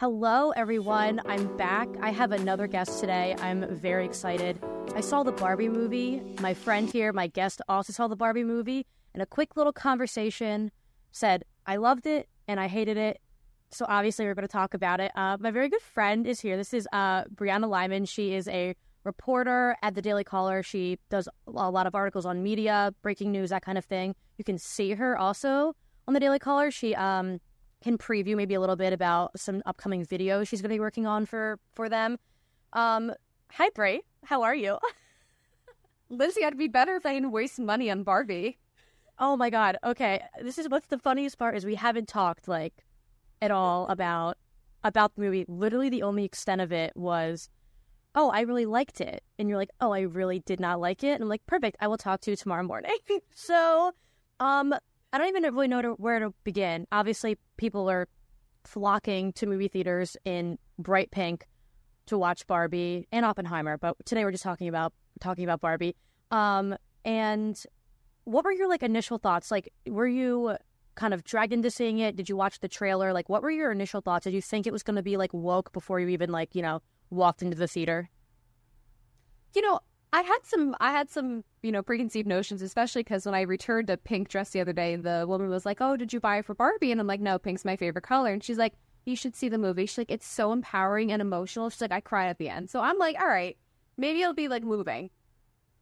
Hello, everyone. I'm back. I have another guest today. I'm very excited. I saw the Barbie movie. My friend here, my guest, also saw the Barbie movie. And a quick little conversation said, I loved it and I hated it. So obviously, we're going to talk about it. Uh, my very good friend is here. This is uh, Brianna Lyman. She is a reporter at the Daily Caller. She does a lot of articles on media, breaking news, that kind of thing. You can see her also on the Daily Caller. She um, can preview maybe a little bit about some upcoming videos she's going to be working on for for them. Um, hi, Bray. How are you? Lindsay, I'd be better if I didn't waste money on Barbie. Oh my god. Okay, this is what's the funniest part is we haven't talked like at all about about the movie. Literally, the only extent of it was, oh, I really liked it, and you're like, oh, I really did not like it, and I'm like, perfect. I will talk to you tomorrow morning. so, um, I don't even really know to, where to begin. Obviously, people are flocking to movie theaters in bright pink to watch Barbie and Oppenheimer, but today we're just talking about talking about Barbie. Um, and what were your like initial thoughts? Like, were you kind of dragged into seeing it? Did you watch the trailer? Like, what were your initial thoughts? Did you think it was going to be like woke before you even like you know walked into the theater? You know, I had some, I had some, you know, preconceived notions, especially because when I returned a pink dress the other day, the woman was like, "Oh, did you buy it for Barbie?" And I'm like, "No, pink's my favorite color." And she's like, "You should see the movie." She's like, "It's so empowering and emotional." She's like, "I cried at the end." So I'm like, "All right, maybe it'll be like moving."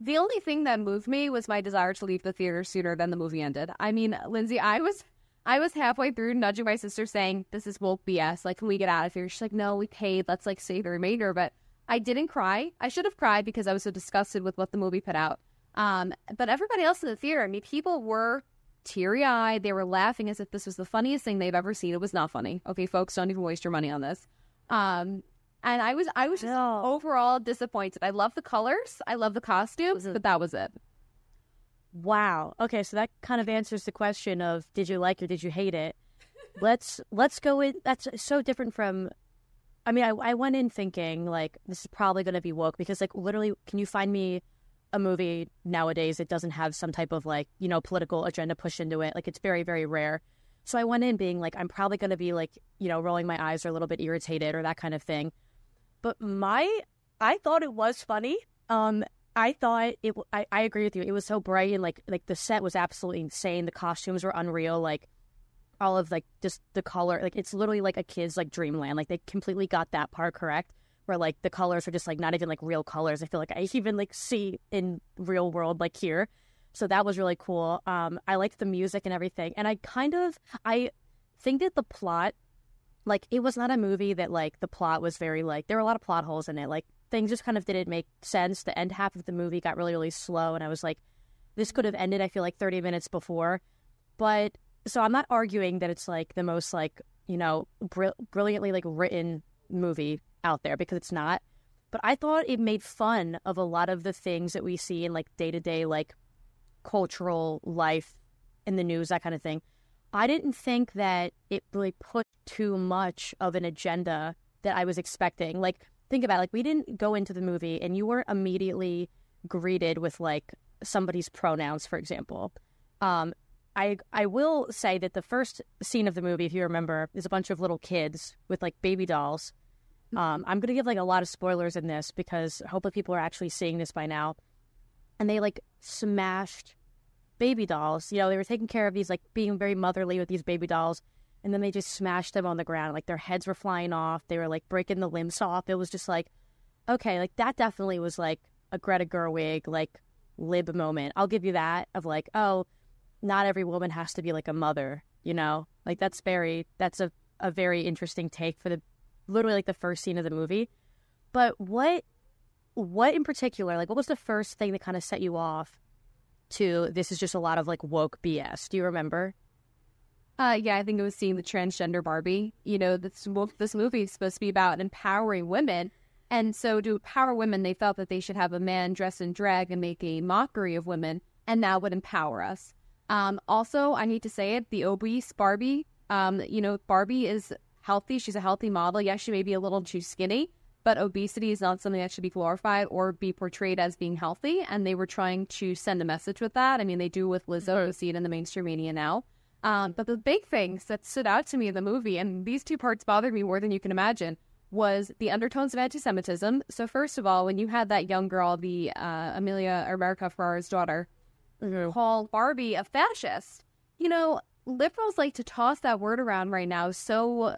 The only thing that moved me was my desire to leave the theater sooner than the movie ended. I mean, Lindsay, I was I was halfway through nudging my sister saying, This is woke BS. Like, can we get out of here? She's like, No, we paid. Let's like save the remainder. But I didn't cry. I should have cried because I was so disgusted with what the movie put out. Um, but everybody else in the theater, I mean, people were teary eyed. They were laughing as if this was the funniest thing they've ever seen. It was not funny. Okay, folks, don't even waste your money on this. Um, and I was I was just No. overall disappointed. I love the colors, I love the costumes, but that was it. Wow. Okay, so that kind of answers the question of did you like it or did you hate it? let's let's go in. That's so different from. I mean, I I went in thinking like this is probably going to be woke because like literally, can you find me a movie nowadays that doesn't have some type of like you know political agenda pushed into it? Like it's very very rare. So I went in being like I'm probably going to be like you know rolling my eyes or a little bit irritated or that kind of thing. But my I thought it was funny. Um, I thought it. I agree with you. It was so bright and like like the set was absolutely insane. The costumes were unreal. Like all of like just the color. Like it's literally like a kid's like dreamland. Like they completely got that part correct. Where like the colors are just like not even like real colors. I feel like I even like see in real world like here. So that was really cool. Um, I liked the music and everything. And I kind of I think that the plot like it was not a movie that like the plot was very like there were a lot of plot holes in it like things just kind of didn't make sense the end half of the movie got really really slow and i was like this could have ended i feel like 30 minutes before but so i'm not arguing that it's like the most like you know br- brilliantly like written movie out there because it's not but i thought it made fun of a lot of the things that we see in like day-to-day like cultural life in the news that kind of thing I didn't think that it really put too much of an agenda that I was expecting. Like, think about it. Like, we didn't go into the movie and you weren't immediately greeted with like somebody's pronouns, for example. Um, I I will say that the first scene of the movie, if you remember, is a bunch of little kids with like baby dolls. Um, I'm gonna give like a lot of spoilers in this because hopefully people are actually seeing this by now. And they like smashed baby dolls. You know, they were taking care of these, like being very motherly with these baby dolls. And then they just smashed them on the ground. Like their heads were flying off. They were like breaking the limbs off. It was just like, okay, like that definitely was like a Greta Gerwig, like lib moment. I'll give you that of like, oh, not every woman has to be like a mother, you know? Like that's very, that's a, a very interesting take for the, literally like the first scene of the movie. But what, what in particular, like what was the first thing that kind of set you off to this is just a lot of like woke BS. Do you remember? Uh, yeah, I think it was seeing the transgender Barbie. You know, this this movie is supposed to be about empowering women, and so to empower women, they felt that they should have a man dress in drag and make a mockery of women, and that would empower us. Um, also, I need to say it: the obese Barbie. Um, you know, Barbie is healthy; she's a healthy model. Yes, she may be a little too skinny, but obesity is not something that should be glorified or be portrayed as being healthy. And they were trying to send a message with that. I mean, they do with Lizzo. You see it in the mainstream media now. Um, but the big things that stood out to me in the movie, and these two parts bothered me more than you can imagine, was the undertones of anti-Semitism. So first of all, when you had that young girl, the uh, Amelia or America Ferrara's daughter, Mhm. call Barbie a fascist, you know, liberals like to toss that word around right now so uh,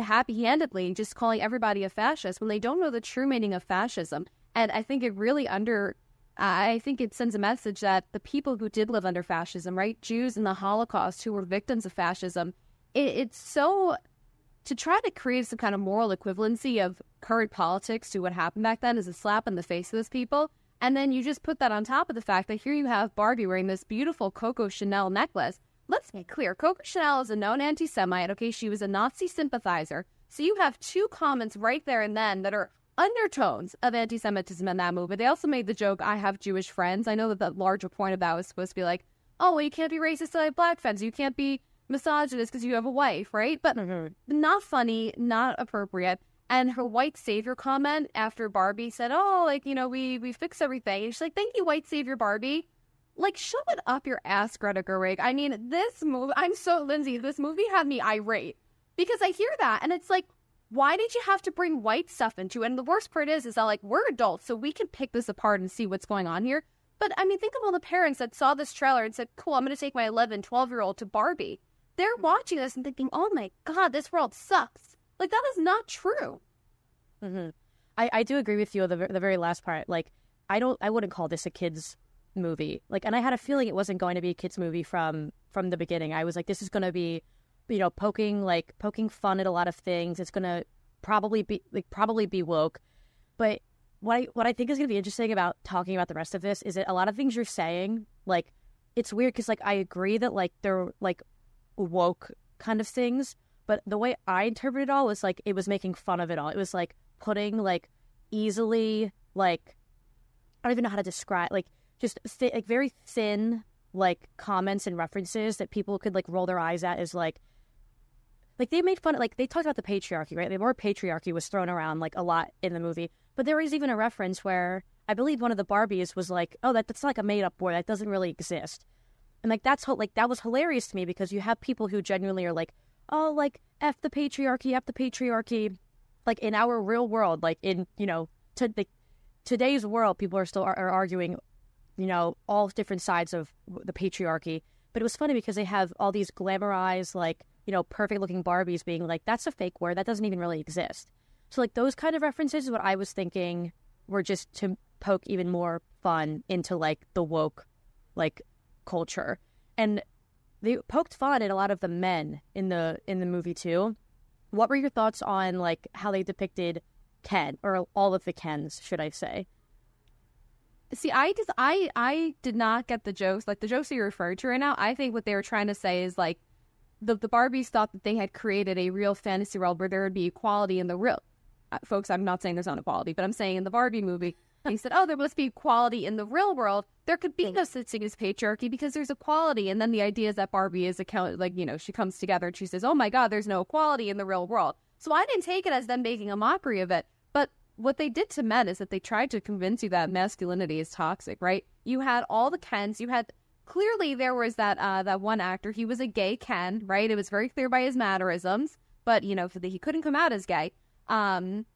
happy-handedly, just calling everybody a fascist when they don't know the true meaning of fascism. And I think it really under I think it sends a message that the people who did live under fascism, right, Jews in the Holocaust who were victims of fascism, it, it's so to try to create some kind of moral equivalency of current politics to what happened back then is a slap in the face of those people. And then you just put that on top of the fact that here you have Barbie wearing this beautiful Coco Chanel necklace. Let's be clear Coco Chanel is a known anti Semite. Okay, she was a Nazi sympathizer. So you have two comments right there and then that are undertones of anti Semitism in that movie. They also made the joke, I have Jewish friends. I know that the larger point of that was supposed to be like, oh, well, you can't be racist to have black friends. You can't be misogynist because you have a wife, right? But Mhm. not funny, not appropriate. And her white savior comment after Barbie said, "Oh, like you know, we we fix everything," and she's like, "Thank you, white savior Barbie." Like, shove it up your ass, Greta Gerwig. I mean, this movie. I'm so Lindsay. This movie had me irate because I hear that, and it's like, why did you have to bring white stuff into it? And the worst part is, is that like we're adults, so we can pick this apart and see what's going on here. But I mean, think of all the parents that saw this trailer and said, "Cool, I'm going to take my 11, 12 year old to Barbie." They're watching this and thinking, "Oh my god, this world sucks." Like that is not true. hmm I, I do agree with you on the, the very last part. Like, I don't, I wouldn't call this a kids movie. Like, and I had a feeling it wasn't going to be a kids movie from from the beginning. I was like, this is going to be, you know, poking like poking fun at a lot of things. It's going to probably be like probably be woke. But what I what I think is going to be interesting about talking about the rest of this is that a lot of things you're saying, like, it's weird because like I agree that like they're like woke kind of things, but the way I interpreted it all was like it was making fun of it all. It was like putting like easily like I don't even know how to describe like just like very thin like comments and references that people could like roll their eyes at is like like they made fun of like they talked about the patriarchy right? The word patriarchy was thrown around like a lot in the movie. But there was even a reference where i believe one of the barbies was like oh that, that's like a made-up word that doesn't really exist. And like that's ho- like that was hilarious to me because you have people who genuinely are like oh like f the patriarchy f the patriarchy like in our real world like in you know to the today's world people are still are, are arguing you know all different sides of the patriarchy. But it was funny because they have all these glamorized like you know perfect looking barbies being like that's a fake word. That doesn't even really exist. So like those kind of references is what i was thinking were just to poke even more fun into like the woke like culture. And they poked fun at a lot of the men in the in the movie too what were your thoughts on like how they depicted ken or all of the kens should i say See, I just I I did not get the jokes. Like the jokes that you referred to right now, I think what they were trying to say is like the the Barbies thought that they had created a real fantasy world where there would be equality in the real uh, folks. I'm not saying there's not equality, but I'm saying in the Barbie movie, they said, "Oh, there must be equality in the real world. There could be no such thing as patriarchy because there's equality." And then the idea is that Barbie is account like you know she comes together and she says, "Oh my God, there's no equality in the real world." So I didn't take it as them making a mockery of it, but what they did to men is that they tried to convince you that masculinity is toxic, right? You had all the Kens. You had clearly there was that uh, that one actor. He was a gay Ken, right? It was very clear by his mannerisms, but you know for the, he couldn't come out as gay. Um,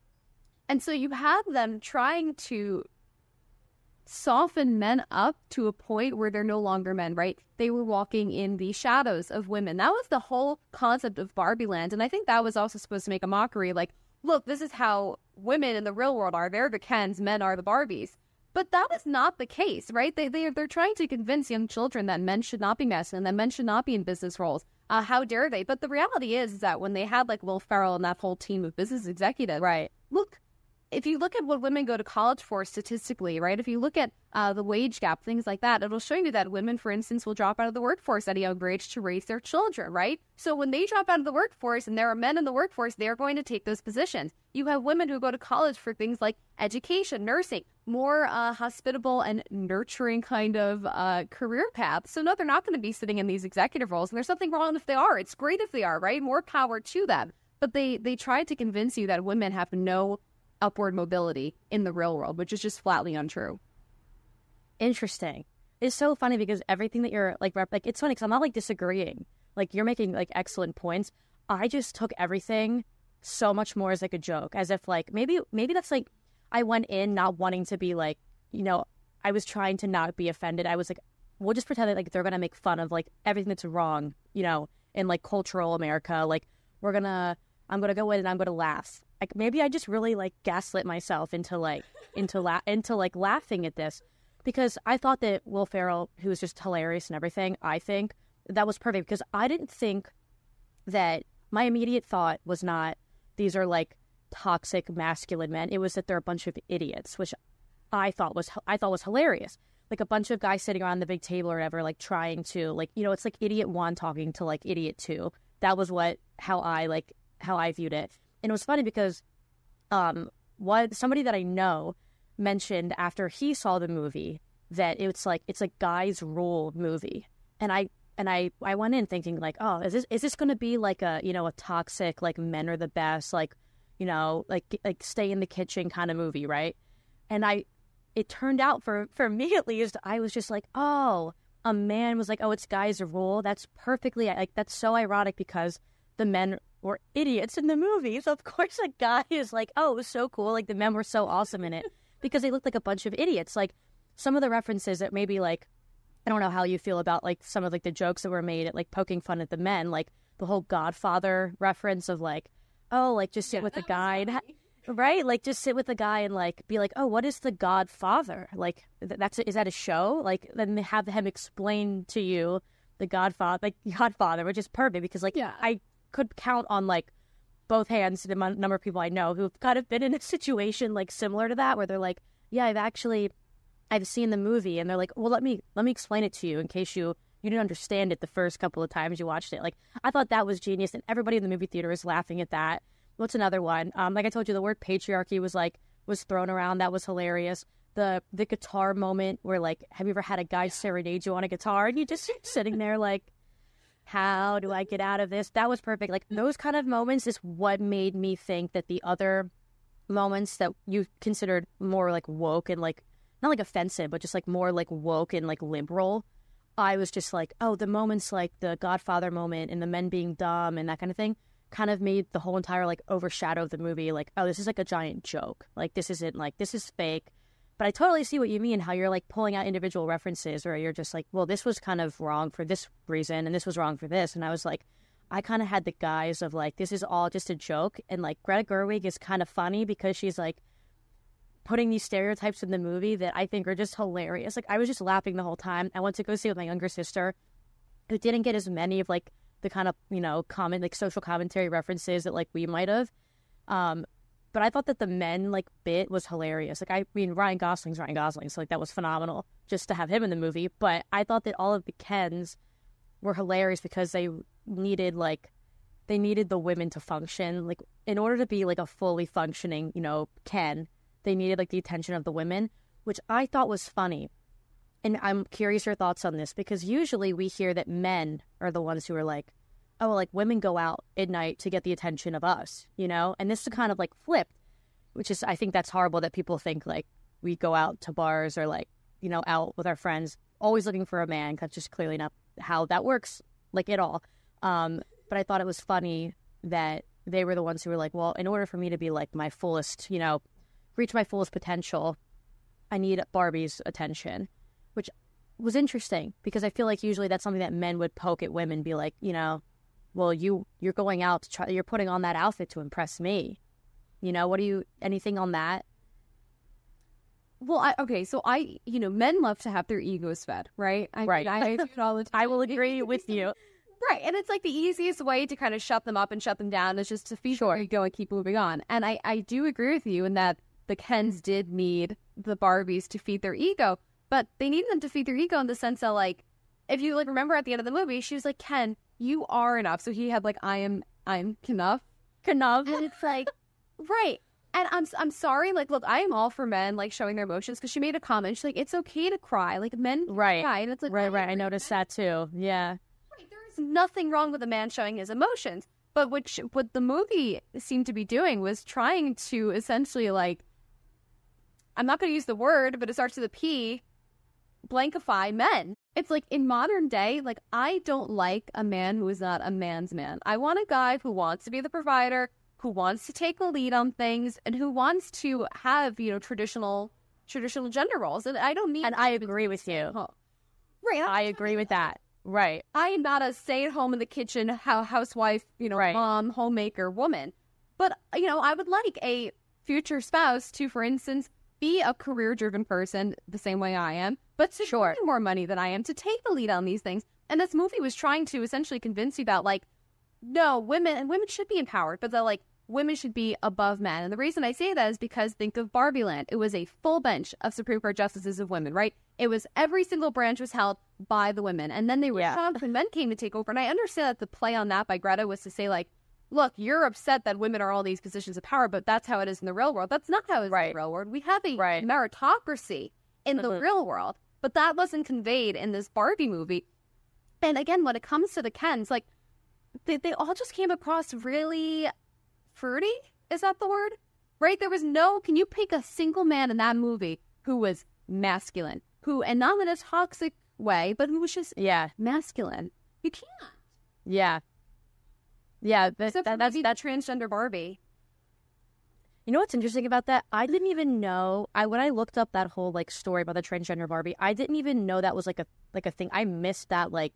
and so you have them trying to soften men up to a point where they're no longer men, right? They were walking in the shadows of women. That was the whole concept of Barbie Land. And I think that was also supposed to make a mockery like, look, this is how women in the real world are. They're the Kens, men are the Barbies. But that is not the case, right? They, they, they're trying to convince young children that men should not be masculine, that men should not be in business roles. Uh, how dare they? But the reality is, is that when they had like Will Ferrell and that whole team of business executives, right look, if you look at what women go to college for statistically, right? If you look at uh, the wage gap, things like that, it'll show you that women, for instance, will drop out of the workforce at a younger age to raise their children, right? So when they drop out of the workforce and there are men in the workforce, they're going to take those positions. You have women who go to college for things like education, nursing, more uh, hospitable and nurturing kind of uh, career paths. So no, they're not going to be sitting in these executive roles. And there's nothing wrong if they are. It's great if they are, right? More power to them. But they they try to convince you that women have no upward mobility in the real world, which is just flatly untrue. Interesting. it's so funny because everything that you're like rep like it's funny because I'm not like disagreeing. Like you're making like excellent points. I just took everything so much more as like a joke, as if like maybe maybe that's like I went in not wanting to be like you know I was trying to not be offended. I was like, we'll just pretend that like they're gonna make fun of like everything that's wrong, you know, in like cultural America. Like we're gonna I'm gonna go in and I'm gonna laugh. Like maybe I just really like gaslit myself into like into la- into like laughing at this because I thought that Will Ferrell, who was just hilarious and everything, I think that was perfect because I didn't think that my immediate thought was not these are like toxic masculine men. It was that they're a bunch of idiots, which I thought was I thought was hilarious. Like a bunch of guys sitting around the big table or whatever, like trying to like you know, it's like idiot one talking to like idiot two. That was what how I like how I viewed it. And it was funny because um what somebody that I know mentioned after he saw the movie that it's like it's a guys rule movie. And i and i i went in thinking like oh is this is this going to be like a you know a toxic like men are the best like you know like like stay in the kitchen kind of movie right? And i it turned out for for me at least i was just like oh a man was like oh it's guys rule. That's perfectly like that's so ironic because the men were idiots in the movie so of course a guy is like oh it was so cool like the men were so awesome in it because they looked like a bunch of idiots. Like some of the references that maybe like I don't know how you feel about like some of like the jokes that were made at like poking fun at the men, like the whole Godfather reference of like, oh, like just sit Yeah, with the guy, and ha- right? Like just sit with the guy and like be like, oh, what is the Godfather? Like th- that's is that a show? Like then have him explain to you the Godfather, like Godfather, which is perfect because like Yeah. I could count on like both hands the amount- number of people I know who've kind of been in a situation like similar to that where they're like, yeah, I've actually I've seen the movie and they're like, well, let me let me explain it to you in case you you didn't understand it the first couple of times you watched it. Like I thought that was genius and everybody in the movie theater was laughing at that. What's another one? Um, like I told you, the word patriarchy was like was thrown around. That was hilarious. The the guitar moment where like, have you ever had a guy serenade you on a guitar and you just sitting there like, how do I get out of this? That was perfect. Like those kind of moments is what made me think that the other moments that you considered more like woke and like not like offensive, but just like more like woke and like liberal. I was just like, oh, the moments like the Godfather moment and the men being dumb and that kind of thing kind of made the whole entire like overshadow of the movie. Like, oh, this is like a giant joke. Like, this isn't like, this is fake. But I totally see what you mean, how you're like pulling out individual references or you're just like, well, this was kind of wrong for this reason and this was wrong for this. And I was like, I kind of had the guise of like, this is all just a joke. And like, Greta Gerwig is kind of funny because she's like, putting these stereotypes in the movie that I think are just hilarious. Like I was just laughing the whole time. I went to go see with my younger sister, who didn't get as many of like the kind of you know comment like social commentary references that like we might have. Um, but I thought that the men like bit was hilarious. Like I mean Ryan Gosling's Ryan Gosling, so like that was phenomenal just to have him in the movie. But I thought that all of the Kens were hilarious because they needed like they needed the women to function like in order to be like a fully functioning you know Ken they needed like the attention of the women, which I thought was funny. And I'm curious your thoughts on this because usually we hear that men are the ones who are like, oh, like women go out at night to get the attention of us, you know? And this is kind of like flipped, which is, I think that's horrible that people think like we go out to bars or like, you know, out with our friends, always looking for a man. That's just clearly not how that works, like at all. Um, but I thought it was funny that they were the ones who were like, well, in order for me to be like my fullest, you know, reach my fullest potential, I need Barbie's attention, which was interesting because I feel like usually that's something that men would poke at women, be like, you know, well, you you're going out to try, you're putting on that outfit to impress me. You know, what do you anything on that? Well, I, okay, so I, you know, men love to have their egos fed, right? I, Right. I do it all the time. I will agree with you. Right. And it's like the easiest way to kind of shut them up and shut them down is just to feed Sure. their ego and keep moving on. And I, I do agree with you in that the Kens did need the Barbies to feed their ego, but they needed them to feed their ego in the sense that, like, if you like remember at the end of the movie, she was like, Ken, you are enough. So he had like, I am, I'm enough. Enough. And it's like, right. And I'm I'm sorry, like, look, I am all for men like showing their emotions because she made a comment. She's like, it's okay to cry, like men Right. cry, and it's like, Right, right. I noticed that too. Yeah. Right, There is nothing wrong with a man showing his emotions, but what sh- what the movie seemed to be doing was trying to essentially like, I'm not going to use the word, but it starts with a P, blankify men. It's like in modern day, like I don't like a man who is not a man's man. I want a guy who wants to be the provider, who wants to take the lead on things, and who wants to have, you know, traditional traditional gender roles. And I don't mean And I agree with you. Huh. Right. I agree with that. Right. I am not a stay at home in the kitchen housewife, you know, Right. mom, homemaker woman. But you know, I would like a future spouse to, for instance, be a career driven person the same way I am, but to Sure. more money than I am, to take the lead on these things. And this movie was trying to essentially convince you that like, no, women and women should be empowered, but that like women should be above men. And the reason I say that is because think of Barbie Land. It was a full bench of Supreme Court justices of women, right? It was every single branch was held by the women. And then they were Yeah. shocked when men came to take over. And I understand that the play on that by Greta was to say, like, look, you're upset that women are all these positions of power, but that's how it is in the real world. That's not how it is in the real world. We have a Right. meritocracy in the Mhm. real world, but that wasn't conveyed in this Barbie movie. And again, when it comes to the Kens, like they, they all just came across really fruity. Is that the word? Right? There was no, can you pick a single man in that movie who was masculine, who, and not in a toxic way, but who was just Yeah. masculine? You can't. Yeah. Yeah. That, Except that, that's the transgender Barbie. You know what's interesting about that? I didn't even know. I when I looked up that whole like story about the transgender Barbie, I didn't even know that was like a like a thing. I missed that like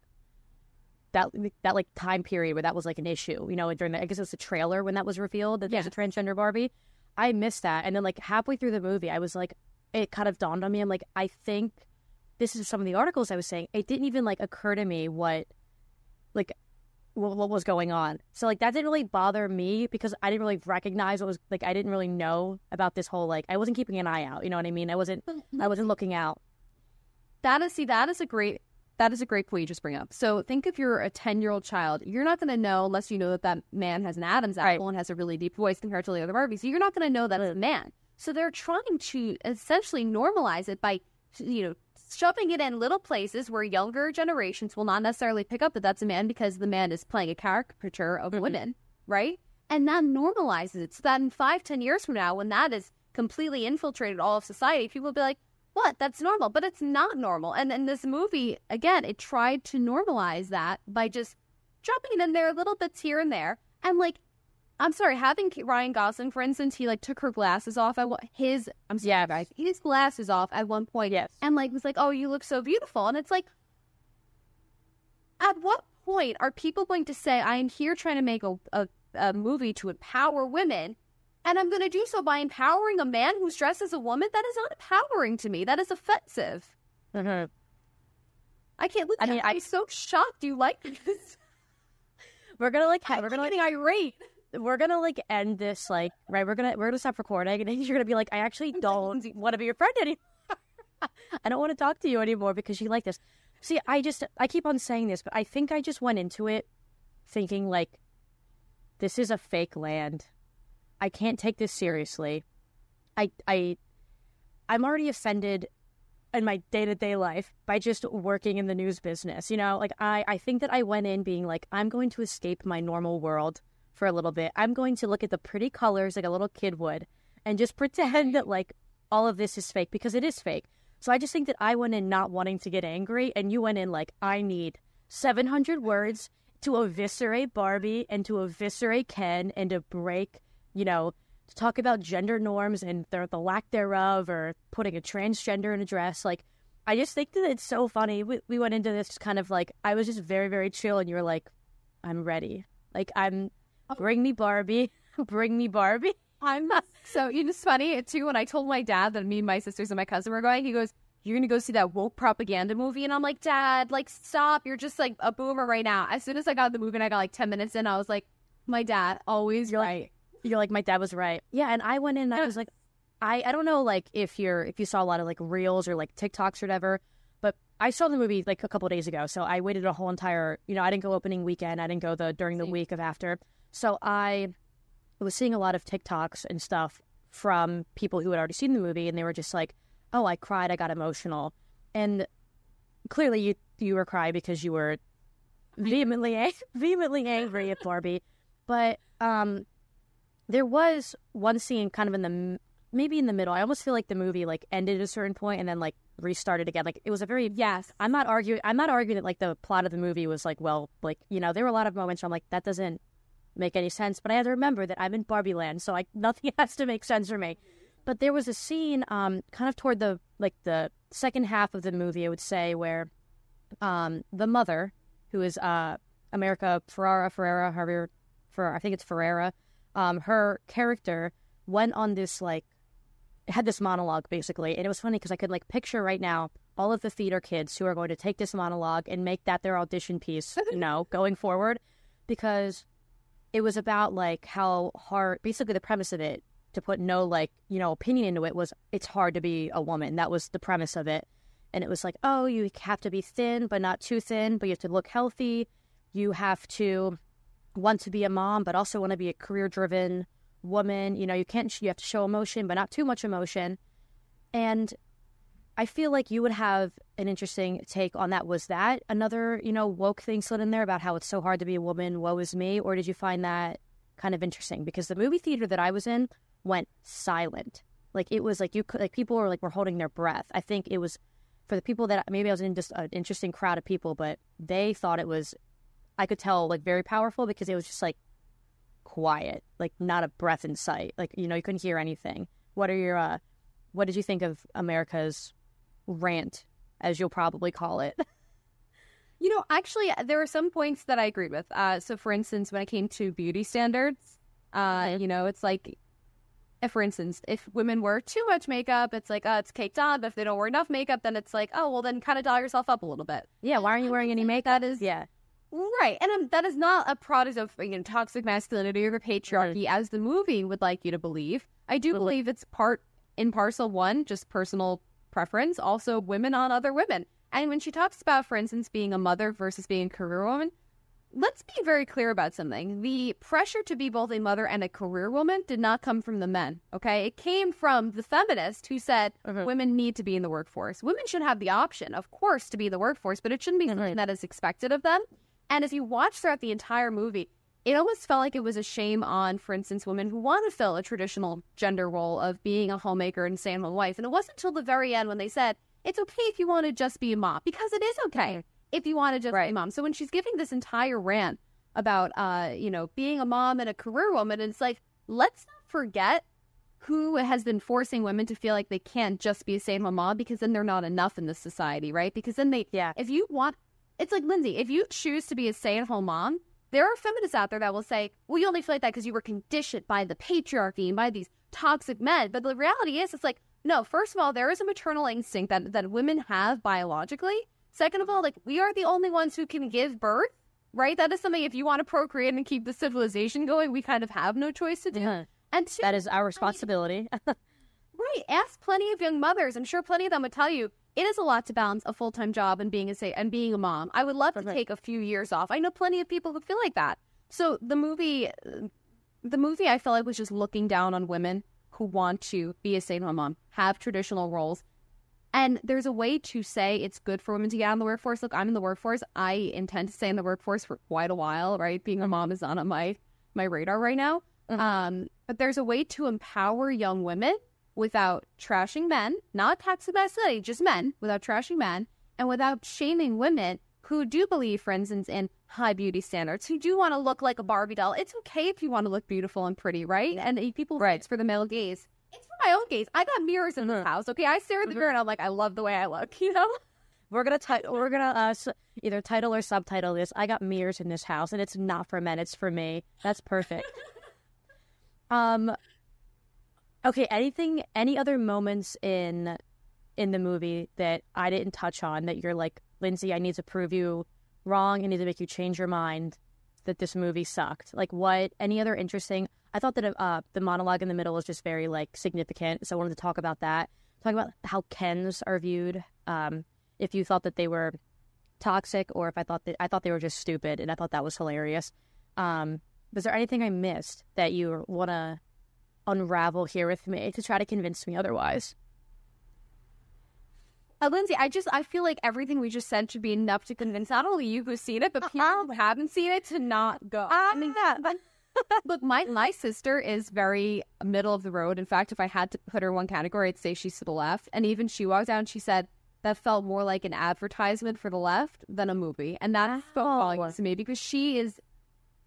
that that like time period where that was like an issue. You know, during the I guess it was the trailer when that was revealed that there's a transgender Barbie. I missed that, and then like halfway through the movie, I was like, it kind of dawned on me. I'm like, I think this is some of the articles I was saying. It didn't even like occur to me what like what, what was going on. So like that didn't really bother me because I didn't really recognize what was like I didn't really know about this whole like I wasn't keeping an eye out. You know what I mean? I wasn't I wasn't looking out. That is see, that is a great that is a great point you just bring up. So think if you're a ten year old child, you're not going to know unless you know that that man has an Adam's apple and has a really deep voice compared to the other Barbies. So you're not going to know that's a man. So they're trying to essentially normalize it by you know shoving it in little places where younger generations will not necessarily pick up that that's a man because the man is playing a caricature of Mhm. women, right? And that normalizes it so that in five, ten years from now, when that is completely infiltrated all of society, people will be like, what? That's normal. But it's not normal. And in this movie, again, it tried to normalize that by just dropping it in there little bits here and there. And like, I'm sorry, having Ryan Gosling, for instance, he like took her glasses off. I his, I'm sorry, Yeah. guys, his glasses off at one point. Yes. And like was like, oh, you look so beautiful. And it's like, at what point are people going to say, I am here trying to make a, a, a movie to empower women, and I'm going to do so by empowering a man who's dressed as a woman? That is not empowering to me. That is offensive. Mhm. I can't look. I mean, I'm so shocked you like this. We're gonna like ha- we're gonna like getting irate. We're gonna like end this like right. We're gonna we're gonna stop recording, and you're gonna be like, I actually don't want to be your friend anymore. I don't want to talk to you anymore because you like this. See, I just I keep on saying this, but I think I just went into it thinking like, this is a fake land. I can't take this seriously. I I I'm already offended in my day to day life by just working in the news business. You know, like I, I think that I went in being like, I'm going to escape my normal world for a little bit. I'm going to look at the pretty colors like a little kid would and just pretend that like all of this is fake because it is fake. So I just think that I went in not wanting to get angry and you went in like, I need 700 words to eviscerate Barbie and to eviscerate Ken and to break, you know, to talk about gender norms and their, the lack thereof or putting a transgender in a dress. Like, I just think that it's so funny. We, we went into this kind of like, I was just very, very chill, and you were like, I'm ready. Like, I'm, bring me Barbie. bring me Barbie. I'm so you know, it's funny too. When I told my dad that me, and my sisters, and my cousin were going, he goes, "You're gonna go see that woke propaganda movie?" And I'm like, "Dad, like, stop! You're just like a boomer right now." As soon as I got the movie and I got like ten minutes in, I was like, "My dad always You're right." like, you're like, my dad was right. Yeah. And I went in and I was like, I, I don't know, like, if you're, if you saw a lot of like reels or like TikToks or whatever, but I saw the movie like a couple days ago. So I waited a whole entire, you know, I didn't go opening weekend. I didn't go the, during the week of after. So I was seeing a lot of TikToks and stuff from people who had already seen the movie and they were just like, oh, I cried. I got emotional. And clearly you, you were crying because you were vehemently, ang- vehemently angry at Barbie. But, um, there was one scene kind of in the maybe in the middle. I almost feel like the movie like ended at a certain point and then like restarted again. Like it was a very Yes. I'm not arguing. I'm not arguing that like the plot of the movie was like well, like you know, there were a lot of moments where I'm like that doesn't make any sense. But I had to remember that I'm in Barbie Land, so like nothing has to make sense for me. But there was a scene, um, kind of toward the like the second half of the movie, I would say, where, um, the mother, who is uh America Ferrara Ferrera, however, for I think it's Ferrera, um, her character went on this like had this monologue basically, and it was funny because I could like picture right now all of the theater kids who are going to take this monologue and make that their audition piece, you know, going forward, because it was about like how hard. Basically, the premise of it, to put no like you know opinion into it, was it's hard to be a woman. That was the premise of it, and it was like, oh, you have to be thin but not too thin, but you have to look healthy. You have to want to be a mom, but also want to be a career driven woman. You know, you can't, you have to show emotion, but not too much emotion. And I feel like you would have an interesting take on that. Was that another, you know, woke thing slid in there about how it's so hard to be a woman? Woe is me. Or did you find that kind of interesting? Because the movie theater that I was in went silent. Like it was like you could, like people were like, were holding their breath. I think it was for the people that maybe I was in just an interesting crowd of people, but they thought it was I could tell like very powerful because it was just like quiet, like not a breath in sight. Like you know, you couldn't hear anything. What are your uh what did you think of America's rant, as you'll probably call it? You know, actually, there were some points that I agreed with. Uh, so, for instance, when it came to beauty standards, uh, you know, it's like, if, for instance, if women wear too much makeup, it's like, oh, it's caked on. But if they don't wear enough makeup, then it's like, oh, well, then kind of doll yourself up a little bit. yeah, why aren't you wearing any makeup? That is yeah, Right. And um, that is not a product of you know, toxic masculinity or patriarchy, as the movie would like you to believe. I do believe it's part in parcel one, just personal preference, also women on other women. And when she talks about, for instance, being a mother versus being a career woman, let's be very clear about something. The pressure to be both a mother and a career woman did not come from the men, okay? It came from the feminist who said Mhm. women need to be in the workforce. Women should have the option, of course, to be in the workforce, but it shouldn't be something that is expected of them. And if you watch throughout the entire movie, it almost felt like it was a shame on, for instance, women who want to fill a traditional gender role of being a homemaker and stay at home wife. And it wasn't until the very end when they said, it's okay if you want to just be a mom, because it is okay if you want to just be a mom. So when she's giving this entire rant about, uh, you know, being a mom and a career woman, it's like, let's not forget who has been forcing women to feel like they can't just be a stay-at-home mom because then they're not enough in this society, right? Because then they, Yeah. if you want, it's like Lindsay, if you choose to be a stay-at-home mom, there are feminists out there that will say, well, you only feel like that because you were conditioned by the patriarchy and by these toxic men. But the reality is, it's like, no, first of all, there is a maternal instinct that, that women have biologically. Second of all, like, we are the only ones who can give birth, right? That is something, if you want to procreate and keep the civilization going, we kind of have no choice to do. Yeah. And two, that is our responsibility. Right. Ask plenty of young mothers. I'm sure plenty of them would tell you it is a lot to balance a full time job and being a say and being a mom. I would love to Right. take a few years off. I know plenty of people who feel like that. So the movie, the movie, I felt like was just looking down on women who want to be a stay at home mom, have traditional roles. And there's a way to say it's good for women to get out in the workforce. Look, I'm in the workforce. I intend to stay in the workforce for quite a while, right? Being a mom is not on my my radar right now. Mhm. Um, but there's a way to empower young women without trashing men, not toxic masculinity, just men, without trashing men, and without shaming women who do believe, for instance, in high beauty standards, who do want to look like a Barbie doll. It's okay if you want to look beautiful and pretty, right? And people Right. it's for the male gaze. It's for my own gaze. I got mirrors in this Mhm. house, okay? I stare at the Mhm. mirror and I'm like, I love the way I look, you know? we're gonna ti- we're gonna uh, s- either title or subtitle this. I got mirrors in this house, and it's not for men; it's for me. That's perfect. um, okay. Anything? Any other moments in in the movie that I didn't touch on that you're like, Lindsay? I need to prove you wrong. I need to make you change your mind that this movie sucked. Like, what? Any other interesting? I thought that uh, the monologue in the middle was just very like significant, so I wanted to talk about that. Talk about how Kens are viewed. Um, if you thought that they were toxic or if I thought that I thought they were just stupid and I thought that was hilarious. Um, was there anything I missed that you want to unravel here with me to try to convince me otherwise? Uh, Lindsay, I just I feel like everything we just said should be enough to convince not only you who's seen it, but people who uh-huh. haven't seen it to not go. Ah, I mean, Look, my my sister is very middle of the road. In fact, if I had to put her in one category, I'd say she's to the left. And even she walked out and she said that felt more like an advertisement for the left than a movie, and that spoke Wow. volumes to me because she is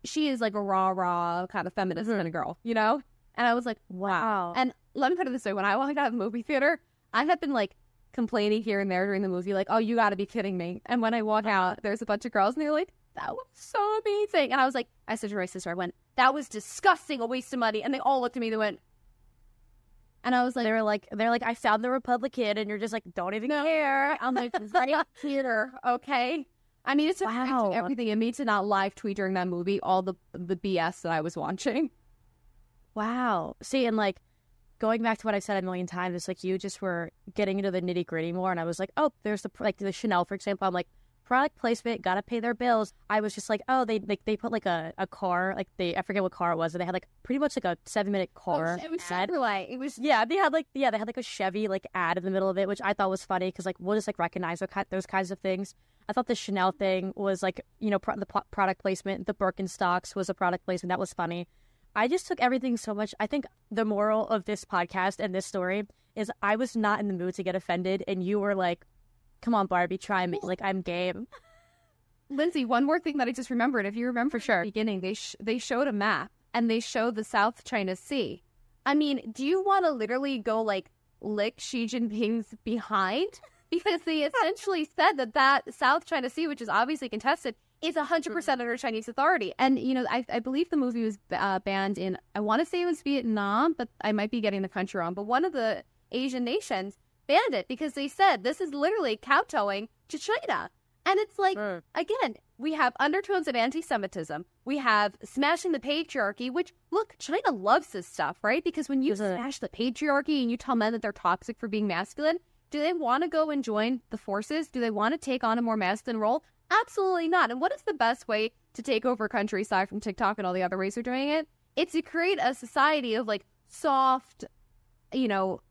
she is like a raw, raw kind of feminist mm-hmm. kind of girl, you know. And I was like, Wow. And let me put it this way: when I walked out of the movie theater, I had been like complaining here and there during the movie, like, "Oh, you got to be kidding me!" And when I walk uh-huh. out, there's a bunch of girls, and they're like, "That was so amazing!" And I was like, I said to my sister, I went, "That was disgusting, a waste of money." And they all looked at me. They went, and I was like, They're like, they're like, I found the Republican, and you're just like, don't even care. I'm like, theater, okay. I it's Wow. wow. everything in me to not live tweet during that movie all the the BS that I was watching. Wow. See, and like going back to what I said a million times, it's like you just were getting into the nitty gritty more, and I was like, oh, there's the like the Chanel, for example. I'm like, product placement, gotta pay their bills. I was just like, oh, they like they put like a, a car, like they I forget what car it was, and they had like pretty much like a seven minute oh, car it was ad. Chevrolet. It was Yeah, they had like yeah, they had like a Chevy like ad in the middle of it, which I thought was funny because like we'll just like recognize those those kinds of things. I thought the Chanel thing was like you know pro- the product placement. The Birkenstocks was a product placement that was funny. I just took everything so much. I think the moral of this podcast and this story is I was not in the mood to get offended, and you were like, "Come on, Barbie, try me." Like I'm game. Lindsay, one more thing that I just remembered. If you remember, for sure, the beginning they sh- they showed a map and they showed the South China Sea. I mean, do you want to literally go like lick Xi Jinping's behind? Because they essentially said that that South China Sea, which is obviously contested, is 100% under Chinese authority. And, you know, I, I believe the movie was uh, banned in, I want to say it was Vietnam, but I might be getting the country wrong. But one of the Asian nations banned it because they said this is literally kowtowing to China. And it's like, Mm. again, we have undertones of anti Semitism. We have smashing the patriarchy, which, look, China loves this stuff, right? Because when you a- smash the patriarchy and you tell men that they're toxic for being masculine, do they want to go and join the forces? Do they want to take on a more masculine role? Absolutely not. And what is the best way to take over country aside from TikTok and all the other ways they're doing it? It's to create a society of like soft, you know,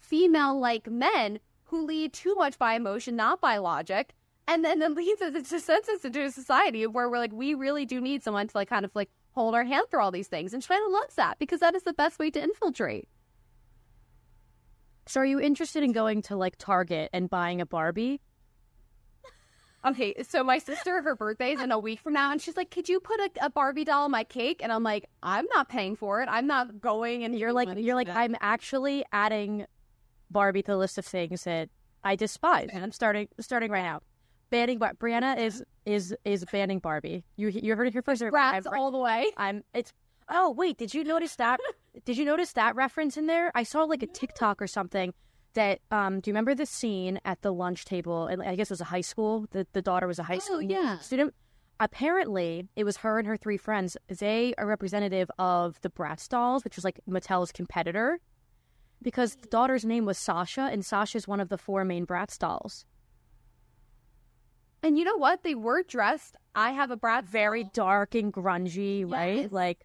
female like men who lead too much by emotion, not by logic. And then it leads us to sends us into a society where we're like, we really do need someone to like kind of like hold our hand through all these things. And China loves that because that is the best way to infiltrate. So, are you interested in going to like Target and buying a Barbie? Okay, so my sister, her birthday is in a week from now, and she's like, "Could you put a, a Barbie doll on my cake?" And I'm like, "I'm not paying for it. I'm not going." And You're like, you're like, I'm actually adding Barbie to the list of things that I despise. And I'm starting, starting right now. Banning Bar- Brianna is is is banning Barbie. You you heard it here first. rats I'm, all the way. I'm. It's. Oh wait, did you notice that? did you notice that reference in there? I saw like a TikTok or something. That um, do you remember the scene at the lunch table? And I guess it was a high school. The the daughter was a high school yeah. student. Apparently, it was her and her three friends. They are representative of the Bratz dolls, which was like Mattel's competitor, because the daughter's name was Sasha, and Sasha is one of the four main Bratz dolls. And you know what? They were dressed. I have a Bratz. Very dark and grungy, right? Like,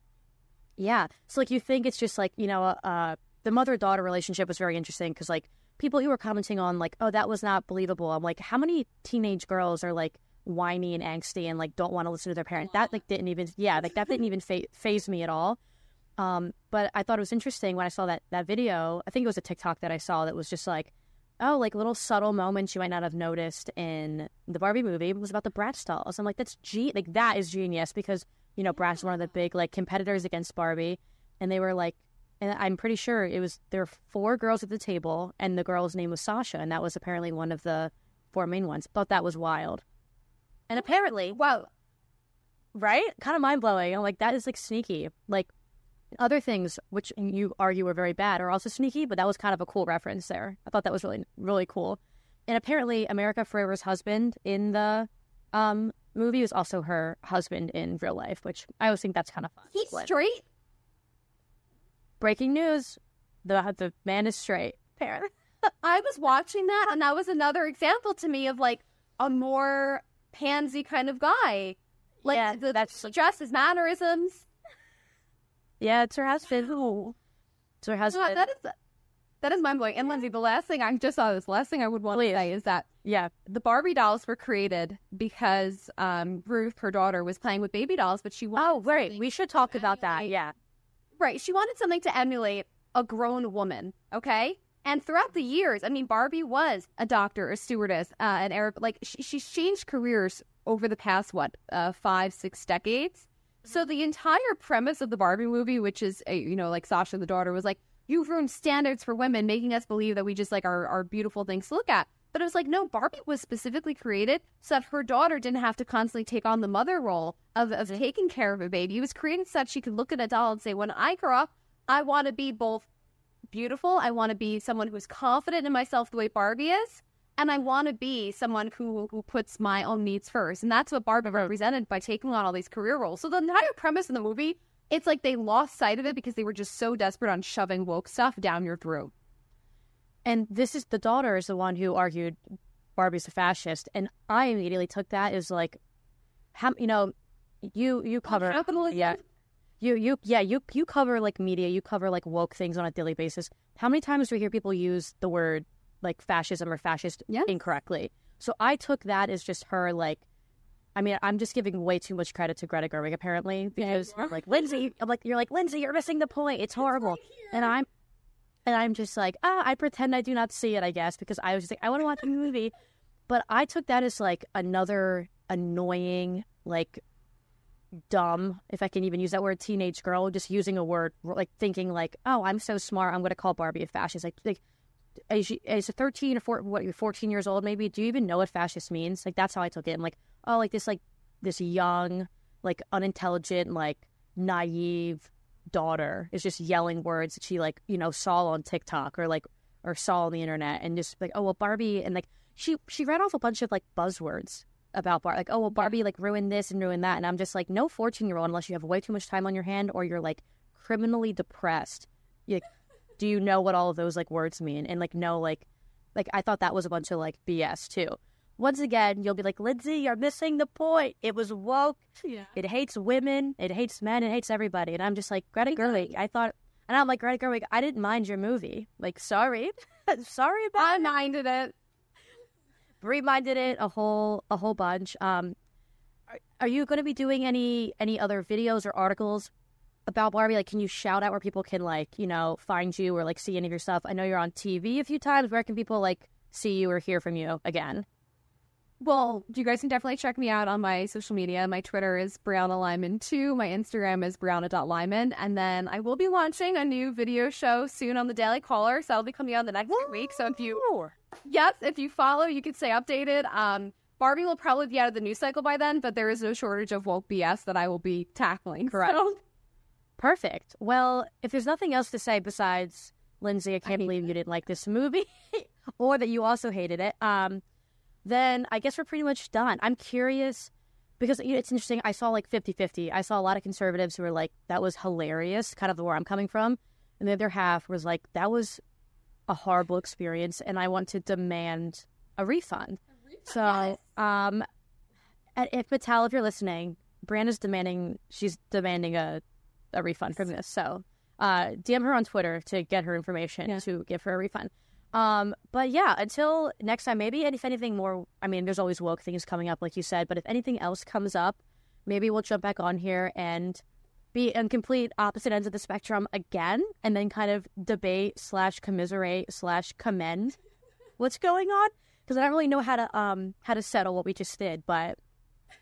yeah. So like you think it's just like you know, uh, the mother daughter relationship was very interesting because like people who were commenting on like, oh, that was not believable. I'm like, how many teenage girls are like whiny and angsty and like don't want to listen to their parents. That like didn't even, yeah, like that didn't even fa- faze me at all. Um, but I thought it was interesting when I saw that that video. I think it was a TikTok that I saw that was just like, oh, like little subtle moments you might not have noticed in the Barbie movie was about the Bratz dolls. I'm like, that's ge- like that is genius because you know Bratz is one of the big like competitors against Barbie, and they were like, and I'm pretty sure it was there were four girls at the table, and the girl's name was Sasha, and that was apparently one of the four main ones. Thought that was wild, and apparently, Wow. right, kind of mind blowing. I'm like, that is like sneaky, like. Other things which you argue were very bad are also sneaky, but that was kind of a cool reference there. I thought that was really really cool. And apparently, America Ferrera's husband in the um, movie was also her husband in real life, which I always think that's kind of fun. He's Like, straight. breaking news: the the man is straight. Apparently, I was watching that, and that was another example to me of like a more pansy kind of guy. Like Yeah, the that's- dress, his mannerisms. yeah, it's her husband. It's her husband. that is that is mind blowing. And Lindsay, the last thing I just saw this last thing I would want to say is that Yeah. the Barbie dolls were created because um, Ruth, her daughter, was playing with baby dolls, but she wanted Oh, right. We should talk about that. Yeah. right. She wanted something to emulate a grown woman. Okay. And throughout the years, I mean, Barbie was a doctor, a stewardess, uh, an Arab. Like she, she's changed careers over the past what uh, five, six decades. So the entire premise of the Barbie movie, which is a, you know like Sasha the daughter, was like you've ruined standards for women, making us believe that we just like are, are beautiful things to look at. But it was like no, Barbie was specifically created so that her daughter didn't have to constantly take on the mother role of of mm-hmm. taking care of a baby. It was created so that she could look at a doll and say, when I grow up, I want to be both beautiful. I want to be someone who's confident in myself the way Barbie is. And I want to be someone who who puts my own needs first. And that's what Barbie represented by taking on all these career roles. So the entire premise in the movie, it's like they lost sight of it because they were just so desperate on shoving woke stuff down your throat. And this is the daughter is the one who argued Barbie's a fascist, and I immediately took that as like, how you know, you you oh, cover capitalism. yeah, you you yeah you you cover like media, you cover like woke things on a daily basis. How many times do we hear people use the word like fascism or fascist incorrectly? So I took that as just her like. I mean, I'm just giving way too much credit to Greta Gerwig apparently because you are. like Lindsay, I'm like you're like Lindsay, you're missing the point. It's horrible, and I'm and I'm just like, ah, I pretend I do not see it, I guess, because I was just like, I want to watch a movie. But I took that as like another annoying, like dumb, if I can even use that word, teenage girl just using a word, like thinking like, oh, I'm so smart, I'm going to call Barbie a fascist. Like, like as, she, as a 13 or four, what, you're 14 years old, maybe, do you even know what fascist means? Like, that's how I took it. I'm like, oh, like this, like this young, like unintelligent, like naive daughter is just yelling words that she like, you know, saw on TikTok or like, or saw on the internet and just like, oh, well, Barbie, and like, she, she read off a bunch of like buzzwords about Bar, like, oh, well, Barbie like ruined this and ruined that. And I'm just like, no 14 year old, unless you have way too much time on your hand or you're like criminally depressed. You, do you know what all of those like words mean? And like, no, like, like I thought that was a bunch of like BS too. Once again, you'll be like, Lindsay, you're missing the point. It was woke. Yeah. It hates women. It hates men. It hates everybody. And I'm just like, Greta Gerwig. I thought, and I'm like, Greta Gerwig, I didn't mind your movie. Like, sorry. sorry about I minded it. reminded it a whole a whole bunch. Um, are, are you going to be doing any any other videos or articles about Barbie? Like, can you shout out where people can like you know find you or like see any of your stuff? I know you're on TV a few times. Where can people like see you or hear from you again? Well, you guys can definitely check me out on my social media. My Twitter is Brianna Lyman 2. My Instagram is Brianna.Lyman. And then I will be launching a new video show soon on the Daily Caller. So that'll be coming out in the next week. So if you, yes, if you follow, you can stay updated. Um, Barbie will probably be out of the news cycle by then, but there is no shortage of woke BS that I will be tackling. Correct. So- Perfect. Well, if there's nothing else to say besides Lindsay, I can't hate believe you didn't like this movie, or that you also hated it, um, then I guess we're pretty much done. I'm curious because you know, it's interesting. I saw like 50-50. I saw a lot of conservatives who were like, "That was hilarious," kind of the where I'm coming from, and the other half was like, "That was a horrible experience," and I want to demand a refund. So, um, at, if Mattel, if you're listening, Brand is demanding. She's demanding a a refund from this. So, uh, DM her on Twitter to get her information Yeah. to give her a refund. Um, but yeah, until next time, maybe and if anything more, I mean, there's always woke things coming up, like you said. But if anything else comes up, maybe we'll jump back on here and be on complete opposite ends of the spectrum again, and then kind of debate slash commiserate slash commend what's going on because I don't really know how to um how to settle what we just did. But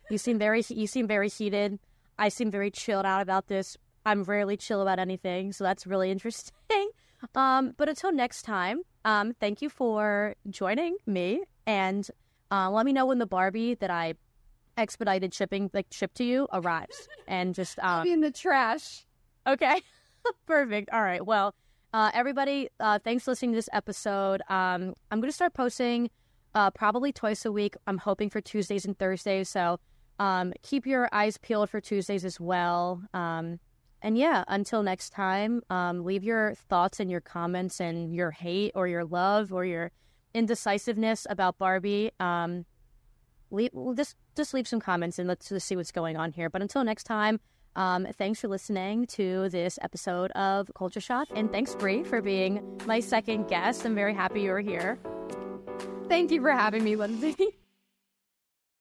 you seem very you seem very heated. I seem very chilled out about this. I'm rarely chill about anything, so that's really interesting. Um, but until next time, um, thank you for joining me, and uh, let me know when the Barbie that I expedited shipping like shipped to you arrives, and just um, be in the trash. Okay. Perfect. All right. Well, uh, everybody, uh, thanks for listening to this episode. Um, I'm going to start posting uh, probably twice a week. I'm hoping for Tuesdays and Thursdays. So um, keep your eyes peeled for Tuesdays as well. Um, and yeah, until next time, um, leave your thoughts and your comments and your hate or your love or your indecisiveness about Barbie. Um, leave, just just leave some comments and let's see what's going on here. But until next time, Um, thanks for listening to this episode of Culture Shock, and thanks Brie for being my second guest. I'm very happy you were here. Thank you for having me, Lindsay.